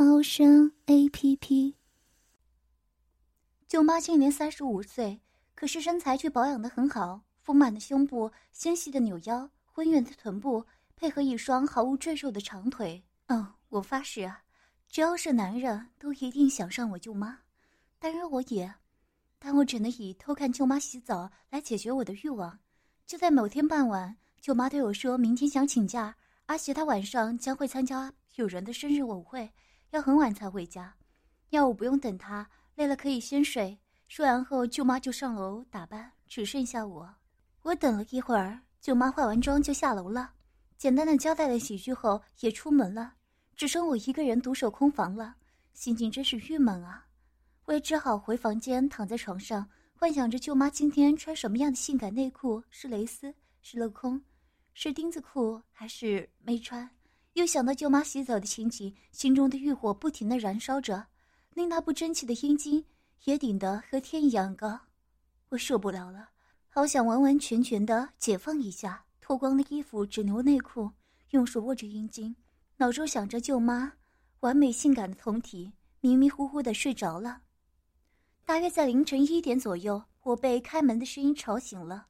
猫生 A P P。舅妈今年三十五岁，可是身材却保养的很好，丰满的胸部、纤细的扭腰、浑圆的臀部，配合一双毫无赘肉的长腿。哦，我发誓啊，只要是男人都一定想上我舅妈。当然我也，但我只能以偷看舅妈洗澡来解决我的欲望。就在某天傍晚，舅妈对我说明天想请假。阿邪他晚上将会参加友人的生日舞会，要很晚才回家，要我不用等他，累了可以先睡。说完后，舅妈就上楼打扮，只剩下我。我等了一会儿，舅妈化完妆就下楼了，简单的交代了几句后也出门了，只剩我一个人独守空房了，心情真是郁闷啊！我也只好回房间躺在床上，幻想着舅妈今天穿什么样的性感内裤，是蕾丝，是镂空。是钉子裤还是没穿？又想到舅妈洗澡的情景，心中的欲火不停的燃烧着，令那不争气的阴茎也顶得和天一样高。我受不了了，好想完完全全的解放一下，脱光了衣服，只留内裤，用手握着阴茎，脑中想着舅妈完美性感的酮体，迷迷糊糊的睡着了。大约在凌晨一点左右，我被开门的声音吵醒了，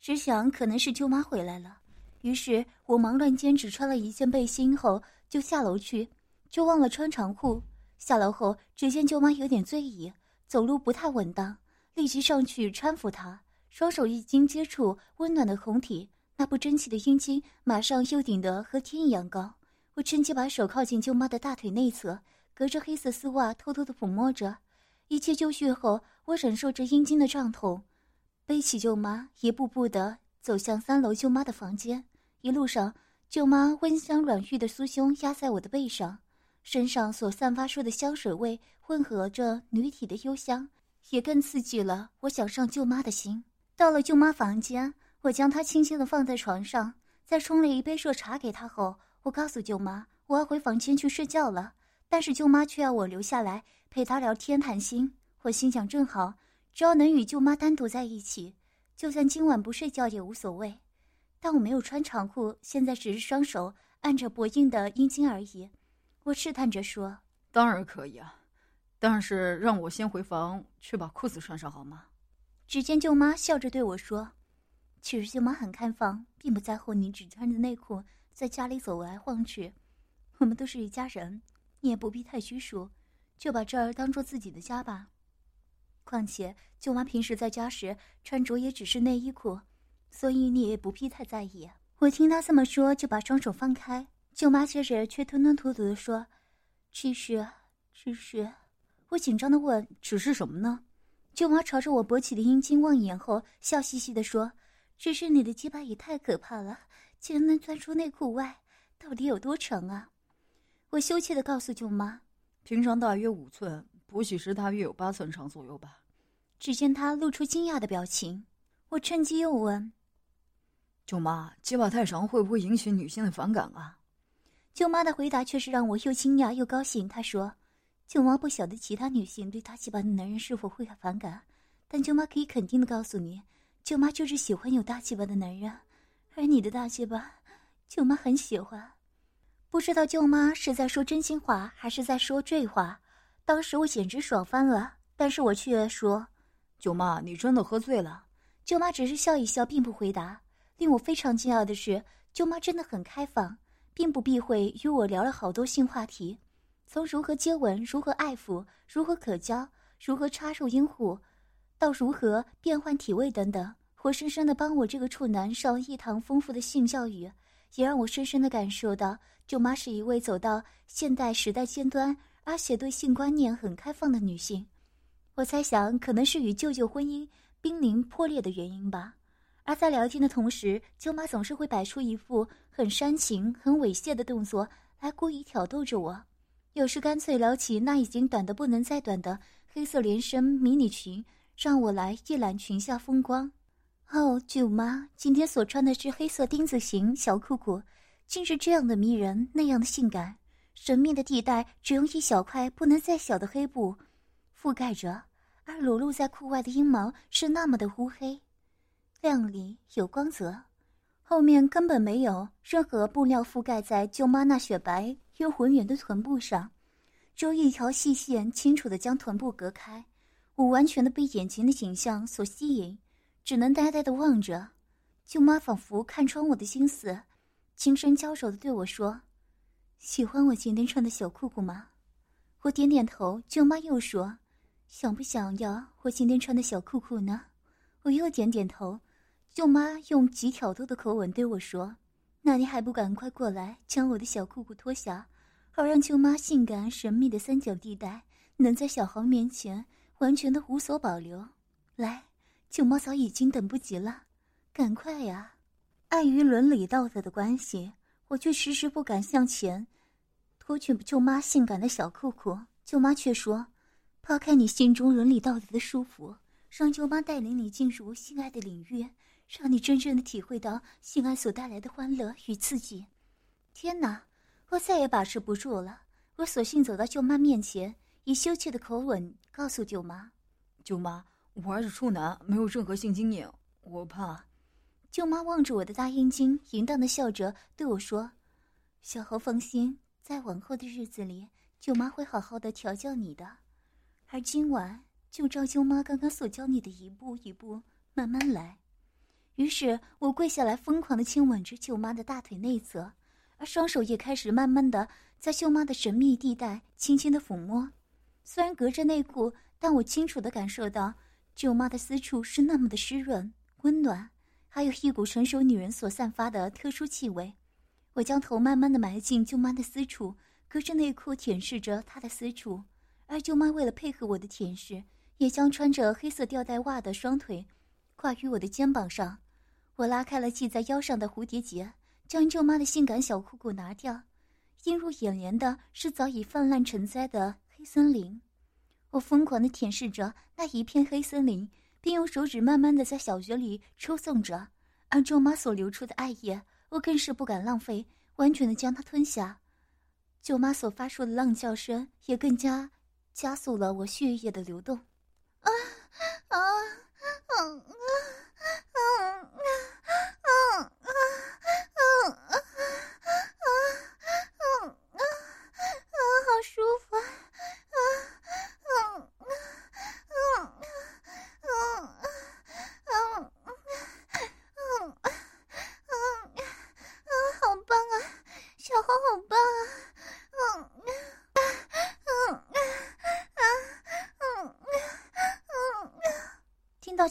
只想可能是舅妈回来了。于是我忙乱间只穿了一件背心后就下楼去，就忘了穿长裤。下楼后只见舅妈有点醉意，走路不太稳当，立即上去搀扶她，双手一经接触温暖的红体，那不争气的阴茎马上又顶得和天一样高。我趁机把手靠近舅妈的大腿内侧，隔着黑色丝袜偷偷的抚摸着。一切就绪后，我忍受着阴茎的胀痛，背起舅妈，一步步的走向三楼舅妈的房间。一路上，舅妈温香软玉的酥胸压在我的背上，身上所散发出的香水味混合着女体的幽香，也更刺激了我想上舅妈的心。到了舅妈房间，我将她轻轻地放在床上，在冲了一杯热茶给她后，我告诉舅妈我要回房间去睡觉了。但是舅妈却要我留下来陪她聊天谈心。我心想，正好，只要能与舅妈单独在一起，就算今晚不睡觉也无所谓。但我没有穿长裤，现在只是双手按着薄硬的阴茎而已。我试探着说：“当然可以啊，但是让我先回房去把裤子穿上好吗？”只见舅妈笑着对我说：“其实舅妈很开放，并不在乎你只穿着内裤在家里走来晃去。我们都是一家人，你也不必太拘束，就把这儿当做自己的家吧。况且舅妈平时在家时穿着也只是内衣裤。”所以你也不必太在意。我听他这么说，就把双手放开。舅妈接着却吞吞吐吐的说：“只是，只是。”我紧张的问：“只是什么呢？”舅妈朝着我勃起的阴茎望一眼后，笑嘻嘻的说：“只是你的鸡巴也太可怕了，竟然能钻出内裤外，到底有多长啊？”我羞怯的告诉舅妈：“平常大约五寸，勃起时大约有八寸长左右吧。”只见他露出惊讶的表情。我趁机又问。舅妈，鸡巴太长会不会引起女性的反感啊？舅妈的回答却是让我又惊讶又高兴。她说：“舅妈不晓得其他女性对大鸡巴的男人是否会反感，但舅妈可以肯定的告诉你，舅妈就是喜欢有大鸡巴的男人，而你的大鸡巴，舅妈很喜欢。”不知道舅妈是在说真心话还是在说醉话。当时我简直爽翻了，但是我却说：“舅妈，你真的喝醉了？”舅妈只是笑一笑，并不回答。令我非常惊讶的是，舅妈真的很开放，并不避讳与我聊了好多性话题，从如何接吻、如何爱抚、如何可交、如何插入阴户，到如何变换体位等等，活生生的帮我这个处男上一堂丰富的性教育，也让我深深的感受到舅妈是一位走到现代时代尖端，而且对性观念很开放的女性。我猜想，可能是与舅舅婚姻濒临破裂的原因吧。而在聊天的同时，舅妈总是会摆出一副很煽情、很猥亵的动作来故意挑逗着我。有时干脆撩起那已经短得不能再短的黑色连身迷你裙，让我来一览裙下风光。哦，舅妈，今天所穿的是黑色丁字型小裤裤，竟是这样的迷人，那样的性感。神秘的地带只用一小块不能再小的黑布覆盖着，而裸露在裤外的阴毛是那么的乌黑、亮丽有光泽，后面根本没有任何布料覆盖在舅妈那雪白又浑圆的臀部上，只有一条细线清楚地将臀部隔开。我完全的被眼前的景象所吸引，只能呆呆的望着。舅妈仿佛看穿我的心思，轻声娇柔的对我说。喜欢我今天穿的小裤裤吗？我点点头。舅妈又说：“想不想要我今天穿的小裤裤呢？”我又点点头。舅妈用极挑逗的口吻对我说：“那你还不赶快过来，将我的小裤裤脱下，好让舅妈性感神秘的三角地带能在小豪面前完全的无所保留。”来，舅妈早已经等不及了，赶快呀！碍于伦理道德的关系，我却迟迟不敢向前。脱去舅妈性感的小裤裤，舅妈却说：“抛开你心中伦理道德的束缚，让舅妈带领你进入性爱的领域，让你真正的体会到性爱所带来的欢乐与刺激。”天哪，我再也把持不住了，我索性走到舅妈面前，以羞怯的口吻告诉舅妈：“舅妈，我还是处男，没有任何性经验，我怕。”舅妈望着我的大阴茎，淫荡的笑着对我说：“小猴放心。”在往后的日子里，舅妈会好好的调教你的，而今晚就照舅妈刚刚所教你的一步一步慢慢来。于是我跪下来，疯狂的亲吻着舅妈的大腿内侧，而双手也开始慢慢的在舅妈的神秘地带轻轻的抚摸。虽然隔着内裤，但我清楚的感受到舅妈的私处是那么的湿润、温暖，还有一股成熟女人所散发的特殊气味。我将头慢慢的埋进舅妈的私处，隔着内裤舔舐着她的私处，而舅妈为了配合我的舔舐，也将穿着黑色吊带袜的双腿挂于我的肩膀上。我拉开了系在腰上的蝴蝶结，将舅妈的性感小裤裤拿掉。映入眼帘的是早已泛滥成灾的黑森林。我疯狂地舔舐着那一片黑森林，并用手指慢慢的在小穴里抽送着，而舅妈所流出的爱液。我更是不敢浪费，完全的将它吞下。舅妈所发出的浪叫声也更加加速了我血液的流动。啊啊啊啊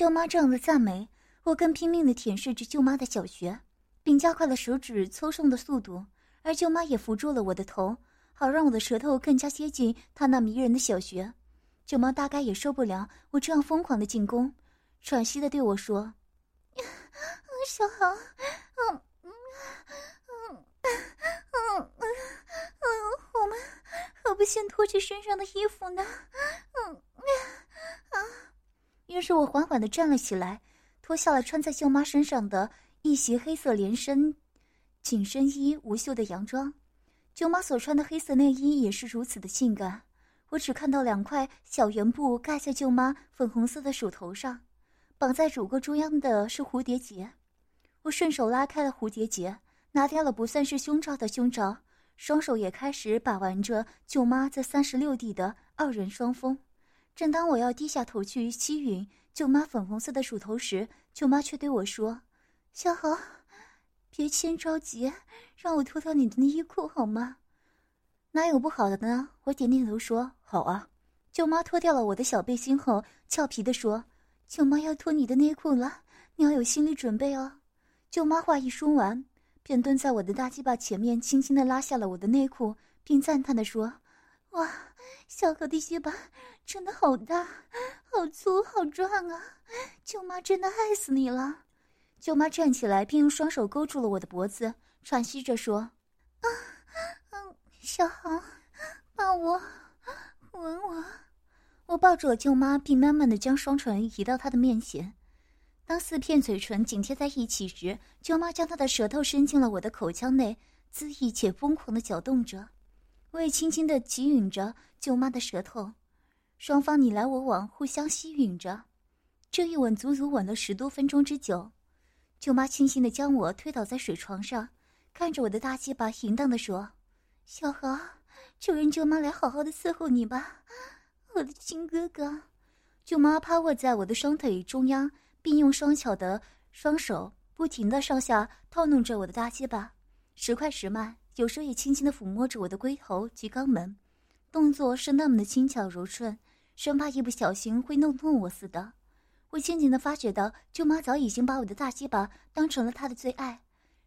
舅妈这样的赞美，我更拼命的舔舐着舅妈的小穴，并加快了手指抽送的速度。而舅妈也扶住了我的头，好让我的舌头更加接近她那迷人的小穴。舅妈大概也受不了我这样疯狂的进攻，喘息的对我说：“小豪，嗯嗯嗯嗯嗯嗯，我们何不先脱去身上的衣服呢？”于是我缓缓地站了起来，脱下了穿在舅妈身上的一袭黑色连身紧身衣、无袖的洋装。舅妈所穿的黑色内衣也是如此的性感。我只看到两块小圆布盖在舅妈粉红色的手头上，绑在乳沟中央的是蝴蝶结。我顺手拉开了蝴蝶结，拿掉了不算是胸罩的胸罩，双手也开始把玩着舅妈在三十六 D 的二人双峰。正当我要低下头去吸吮舅妈粉红色的乳头时，舅妈却对我说：“小豪，别先着急，让我脱掉你的内衣裤好吗？”“哪有不好的呢？”我点点头说：“好啊。”舅妈脱掉了我的小背心后，俏皮地说：“舅妈要脱你的内裤了，你要有心理准备哦。”舅妈话一说完，便蹲在我的大鸡巴前面，轻轻地拉下了我的内裤，并赞叹地说。哇，小何的鸡巴真的好大，好粗，好壮啊！舅妈真的爱死你了。舅妈站起来，并用双手勾住了我的脖子，喘息着说：“啊，嗯，小豪，抱我，吻我。我抱住了舅妈，并慢慢的将双唇移到她的面前。当四片嘴唇紧贴在一起时，舅妈将她的舌头伸进了我的口腔内，恣意且疯狂的搅动着。我也轻轻的吸吮着舅妈的舌头，双方你来我往，互相吸吮着。这一吻足足吻了十多分钟之久。舅妈轻轻的将我推倒在水床上，看着我的大鸡巴，淫荡的说：“小豪，就让舅妈来好好的伺候你吧。”我的亲哥哥，舅妈趴卧在我的双腿中央，并用双巧的双手不停的上下套弄着我的大鸡巴，时快时慢，有时候也轻轻的抚摸着我的龟头及肛门，动作是那么的轻巧柔顺，生怕一不小心会弄痛我似的。我渐渐的发觉到，舅妈早已经把我的大鸡巴当成了她的最爱，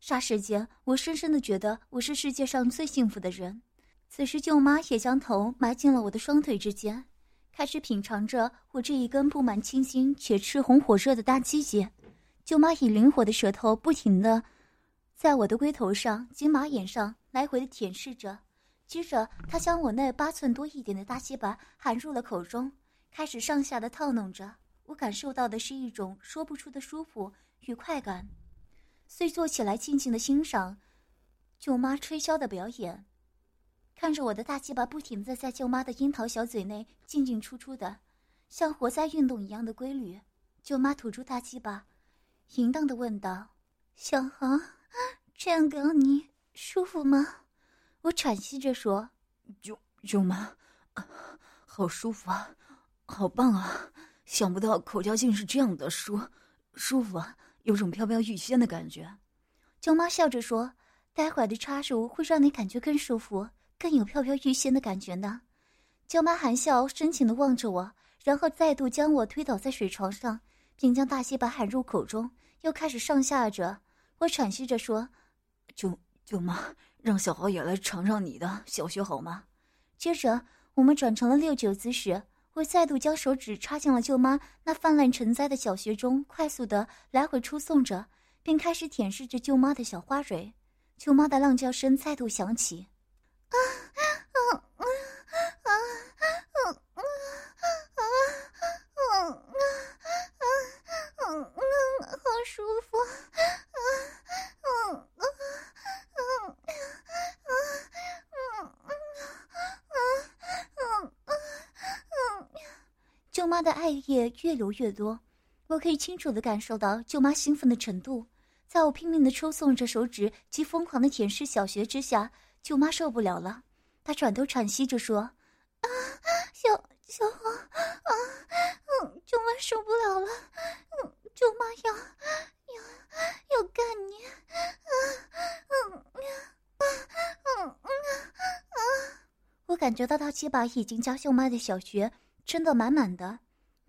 霎时间，我深深的觉得我是世界上最幸福的人。此时，舅妈也将头埋进了我的双腿之间。开始品尝着我这一根布满清新且赤红火热的大鸡鸡，舅妈以灵活的舌头不停地在我的龟头上、金马眼上来回的舔舐着。接着，她将我那八寸多一点的大鸡巴含入了口中，开始上下的套弄着。我感受到的是一种说不出的舒服与快感，遂坐起来静静的欣赏舅妈吹箫的表演。看着我的大鸡巴不停的在舅妈的樱桃小嘴内进进出出的，像活塞运动一样的规律。舅妈吐出大鸡巴，淫荡的问道：“小航，这样搞你舒服吗？”我喘息着说：“舅舅妈，好舒服啊，好棒啊！想不到口交竟是这样的舒舒服啊，有种飘飘欲仙的感觉。”舅妈笑着说：“待会儿的插入会让你感觉更舒服。”更有飘飘欲仙的感觉呢，舅妈含笑深情的望着我，然后再度将我推倒在水床上，并将大鸡巴含入口中，又开始上下着。我喘息着说：“舅舅妈，让小豪也来尝尝你的小穴好吗？”接着我们转成了六九姿势，我再度将手指插进了舅妈那泛滥成灾的小穴中，快速的来回出送着，并开始舔舐着舅妈的小花蕊。舅妈的浪叫声再度响起。啊啊啊啊啊啊啊啊啊！好舒服！他的爱液越流越多，我可以清楚的感受到舅妈兴奋的程度。在我拼命的抽送着手指及疯狂的舔舐小穴之下。舅妈受不了了，她转头喘息着说：“啊，小小黄，啊，嗯，舅妈受不了了，嗯，舅妈要要要干你，啊，嗯，啊，嗯，嗯，啊！”我感觉到他鸡巴已经将舅妈的小穴撑得满满的，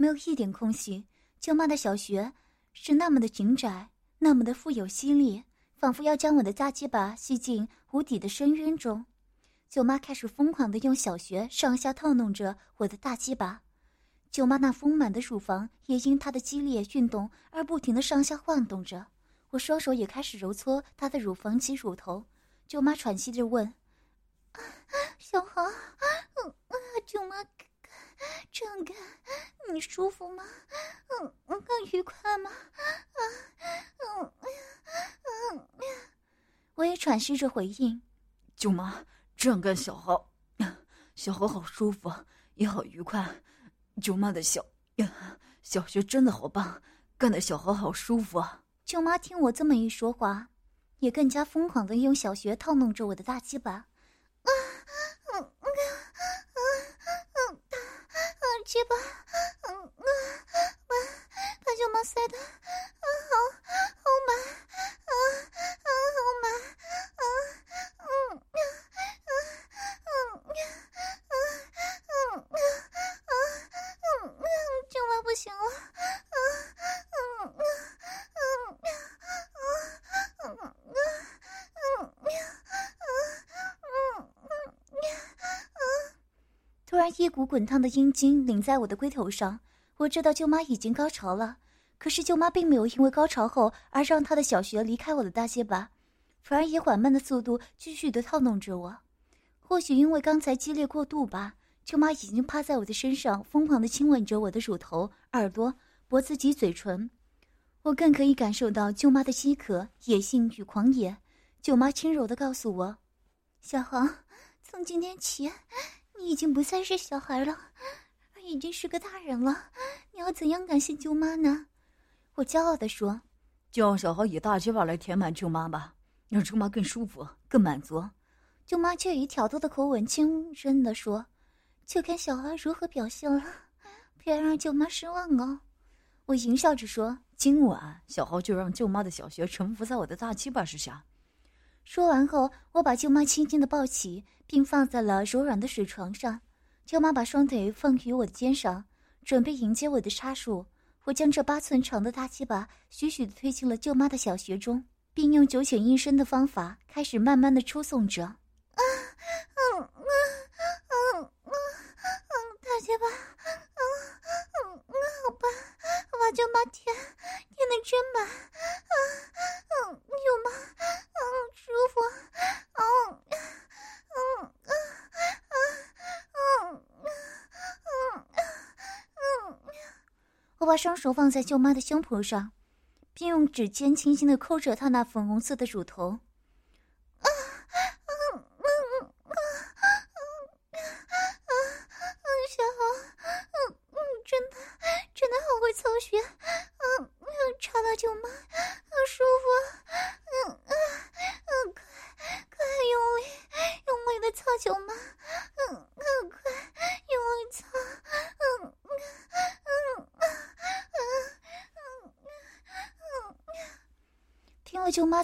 没有一点空隙。舅妈的小穴是那么的紧窄，那么的富有吸力。仿佛要将我的大鸡巴吸进无底的深渊中，舅妈开始疯狂的用小穴上下套弄着我的大鸡巴，舅妈那丰满的乳房也因她的激烈运动而不停的上下晃动着。我双手也开始揉搓她的乳房及乳头。舅妈喘息着问：“啊小豪，嗯啊，舅妈，这样干你舒服吗？嗯嗯，愉快吗？啊嗯。”嗯我也喘息着回应：“舅妈，这样干小豪，小豪好舒服，也好愉快。舅妈的小小学真的好棒，干的小豪好舒服啊。”舅妈听我这么一说话，也更加疯狂的用小学套弄着我的大鸡巴。啊，嗯嗯嗯嗯，大啊去吧，嗯嗯，把把舅妈塞的啊好好满啊啊好满。一股滚烫的阴茎淋在我的龟头上，我知道舅妈已经高潮了，可是舅妈并没有因为高潮后而让她的小穴离开我的大鸡巴，反而以缓慢的速度继续的套弄着我。或许因为刚才激烈过度吧，舅妈已经趴在我的身上，疯狂的亲吻着我的乳头、耳朵、脖子及嘴唇。我更可以感受到舅妈的饥渴、野性与狂野。舅妈轻柔的告诉我：“小豪，从今天起，你已经不再是小孩了，已经是个大人了。你要怎样感谢舅妈呢？”我骄傲的说：“就让小豪以大鸡巴来填满舅妈吧，让舅妈更舒服、更满足。”舅妈却以挑逗的口吻轻声地说：“就看小孩如何表现了，别让舅妈失望哦。”我淫笑着说：“今晚小豪就让舅妈的小穴臣服在我的大鸡巴之下。”说完后，我把舅妈轻轻的抱起，并放在了柔软的水床上。舅妈把双腿放于我的肩上，准备迎接我的插入。我将这八寸长的大鸡巴徐徐的推进了舅妈的小穴中，并用九浅一深的方法开始慢慢的出送着。啊，嗯嗯嗯嗯嗯，大鸡巴，嗯嗯嗯，好吧，把舅妈舔舔的真满，嗯嗯，舅妈，嗯，舒服，嗯嗯嗯嗯嗯嗯嗯，我把双手放在舅妈的胸脯上，并用指尖轻轻的抠着她那粉红色的乳头。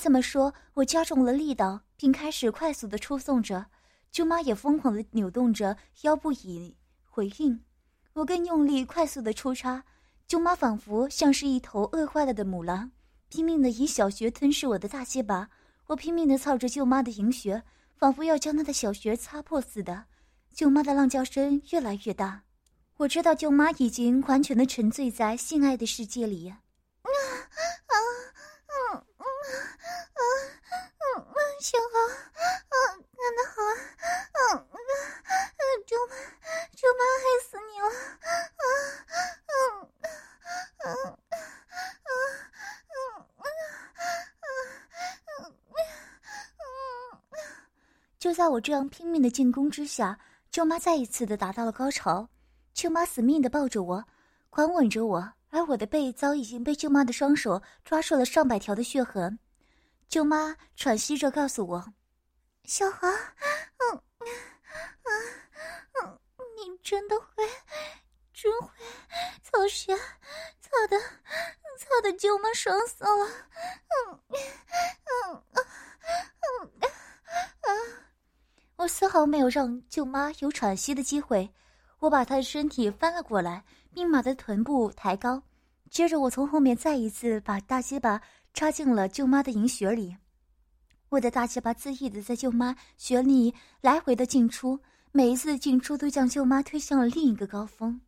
这么说，我加重了力道，并开始快速的出送着。舅妈也疯狂的扭动着腰部以回应。我更用力，快速的出插。舅妈仿佛像是一头饿坏了的母狼，拼命的以小穴吞噬我的大鸡巴。我拼命的操着舅妈的淫穴，仿佛要将她的小穴擦破似的。舅妈的浪叫声越来越大。我知道舅妈已经完全的沉醉在性爱的世界里。啊啊！小豪，嗯，干得好啊，嗯，嗯，舅妈，舅妈害死你了，啊嗯，嗯，嗯，嗯，嗯，嗯，嗯，嗯，嗯就在我这样拼命的进攻之下，舅妈再一次的达到了高潮。舅妈死命的抱着我，狂吻着我，而我的背早已经被舅妈的双手抓住了上百条的血痕。舅妈喘息着告诉我：“小华，嗯，嗯，嗯，你真的会，真会操血，操的，操的舅妈爽死了。”嗯，嗯，嗯，嗯，我丝毫没有让舅妈有喘息的机会。我把她的身体翻了过来，并把她的臀部抬高，接着我从后面再一次把大鸡巴。插进了舅妈的银穴里，我的大鸡巴恣意的在舅妈穴里来回的进出，每一次进出都将舅妈推向了另一个高峰。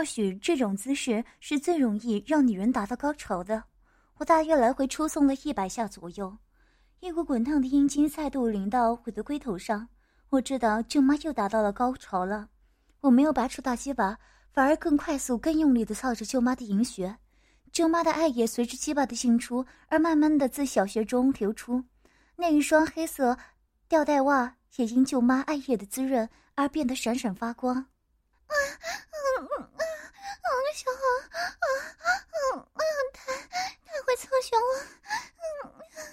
或许这种姿势是最容易让女人达到高潮的。我大约来回出送了一百下左右，一股滚烫的阴茎再度淋到我的龟头上。我知道舅妈又达到了高潮了。我没有拔出大鸡巴，反而更快速、更用力地操着舅妈的银穴。舅妈的爱也随着鸡巴的进出而慢慢的自小穴中流出。那一双黑色吊带袜也因舅妈爱液的滋润而变得闪闪发光。啊，嗯嗯，小熊，啊啊啊！它它会嘲熊我，嗯嗯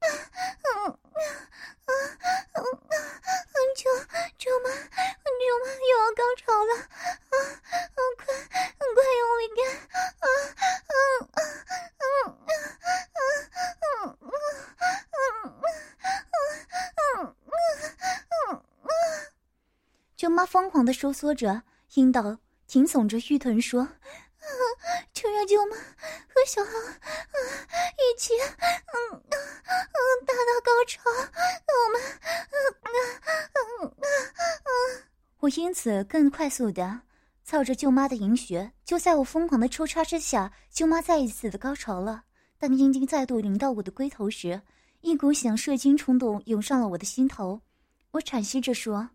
嗯嗯嗯嗯嗯嗯！舅舅妈，舅妈又要高潮了，啊啊！快快用力点！啊啊啊啊啊啊啊啊啊啊啊啊啊！舅妈疯狂的收缩着。阴道，紧耸着玉臀说：“啊求让舅妈和小豪一起，嗯嗯嗯，达到高潮，我们，嗯嗯嗯嗯。”我因此更快速的操着舅妈的银穴。就在我疯狂的抽插之下，舅妈再一次的高潮了。当阴茎再度临到我的龟头时，一股想射精冲动涌上了我的心头。我喘息着说：“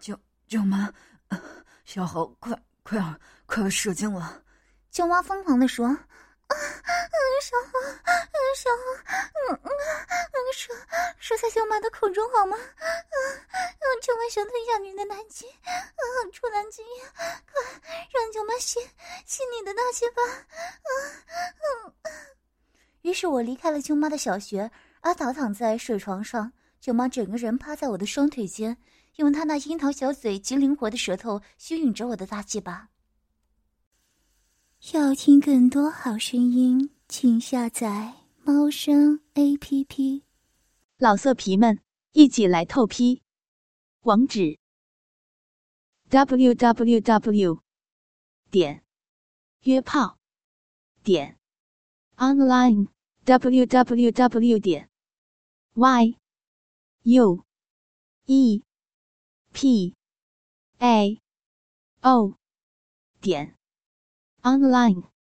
舅舅妈，小豪，快快啊，快要射精了！”舅妈疯狂的说：“啊，小豪，小豪，嗯嗯，射射在舅妈的口中好吗？嗯，舅妈想吞下你的男精，嗯，出男精液，快让舅妈吸吸你的大鸡巴！”嗯嗯。于是我离开了舅妈的小穴，而倒躺在水床上。舅妈整个人趴在我的双腿间，用她那樱桃小嘴及灵活的舌头吸吮着我的大鸡巴。要听更多好声音，请下载猫声 A P P。老色皮们，一起来透批！网址：w w w. 点约炮点 online w w w. 点 y u e p a o 点 online。